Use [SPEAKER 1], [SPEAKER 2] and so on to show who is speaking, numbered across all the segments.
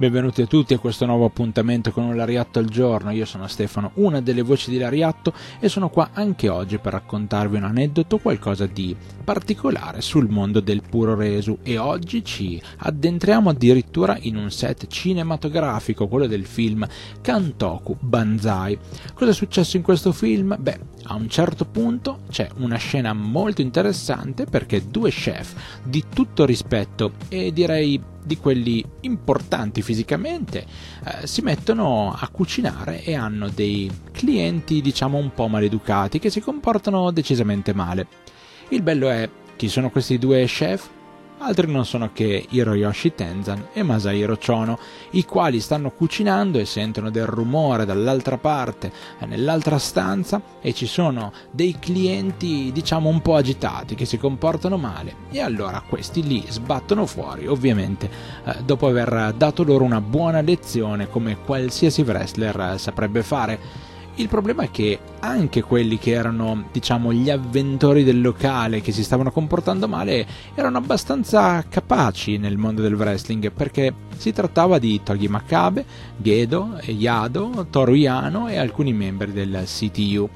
[SPEAKER 1] Benvenuti a tutti a questo nuovo appuntamento con un Lariatto al giorno. Io sono Stefano, una delle voci di Lariatto e sono qua anche oggi per raccontarvi un aneddoto, qualcosa di particolare sul mondo del puro resu e oggi ci addentriamo addirittura in un set cinematografico, quello del film Kantoku Banzai. Cosa è successo in questo film? Beh, a un certo punto c'è una scena molto interessante perché due chef di tutto rispetto e direi di quelli importanti fisicamente, eh, si mettono a cucinare e hanno dei clienti diciamo un po' maleducati che si comportano decisamente male. Il bello è chi sono questi due chef? Altri non sono che Hiroyoshi Tenzan e Masahiro Chono, i quali stanno cucinando e sentono del rumore dall'altra parte, nell'altra stanza, e ci sono dei clienti, diciamo, un po' agitati, che si comportano male, e allora questi lì sbattono fuori, ovviamente, eh, dopo aver dato loro una buona lezione come qualsiasi wrestler eh, saprebbe fare il problema è che anche quelli che erano, diciamo, gli avventori del locale che si stavano comportando male erano abbastanza capaci nel mondo del wrestling perché si trattava di Togi Makabe, Gedo, Yado, Toru Yano e alcuni membri del CTU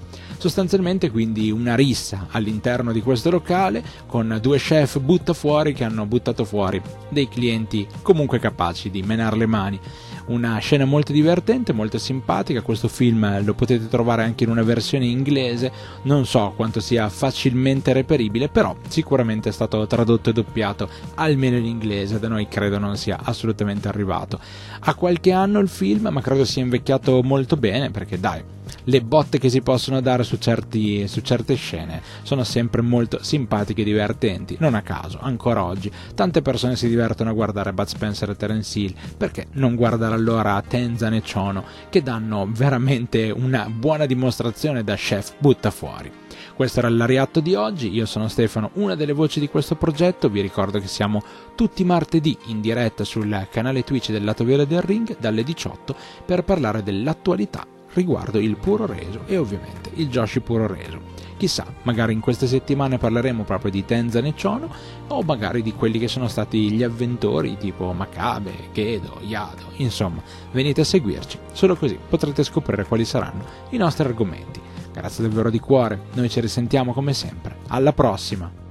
[SPEAKER 1] sostanzialmente quindi una rissa all'interno di questo locale con due chef butta fuori che hanno buttato fuori dei clienti comunque capaci di menare le mani una scena molto divertente, molto simpatica. Questo film lo potete trovare anche in una versione inglese, non so quanto sia facilmente reperibile, però sicuramente è stato tradotto e doppiato almeno in inglese, da noi credo non sia assolutamente arrivato. Ha qualche anno il film, ma credo sia invecchiato molto bene perché dai, le botte che si possono dare su, certi, su certe scene sono sempre molto simpatiche e divertenti. Non a caso, ancora oggi, tante persone si divertono a guardare Bud Spencer e Terence Hill, perché non guardare allora Tenzan e Chono, che danno veramente una buona dimostrazione da chef butta fuori. Questo era l'Ariatto di oggi, io sono Stefano, una delle voci di questo progetto, vi ricordo che siamo tutti martedì in diretta sul canale Twitch del Lato Viola del Ring dalle 18 per parlare dell'attualità riguardo il puro reso e ovviamente il Joshi puro reso. Chissà, magari in queste settimane parleremo proprio di Tenzan e Chono o magari di quelli che sono stati gli avventori tipo Makabe, Gedo, Yado, insomma, venite a seguirci, solo così potrete scoprire quali saranno i nostri argomenti. Grazie davvero di cuore, noi ci risentiamo come sempre, alla prossima!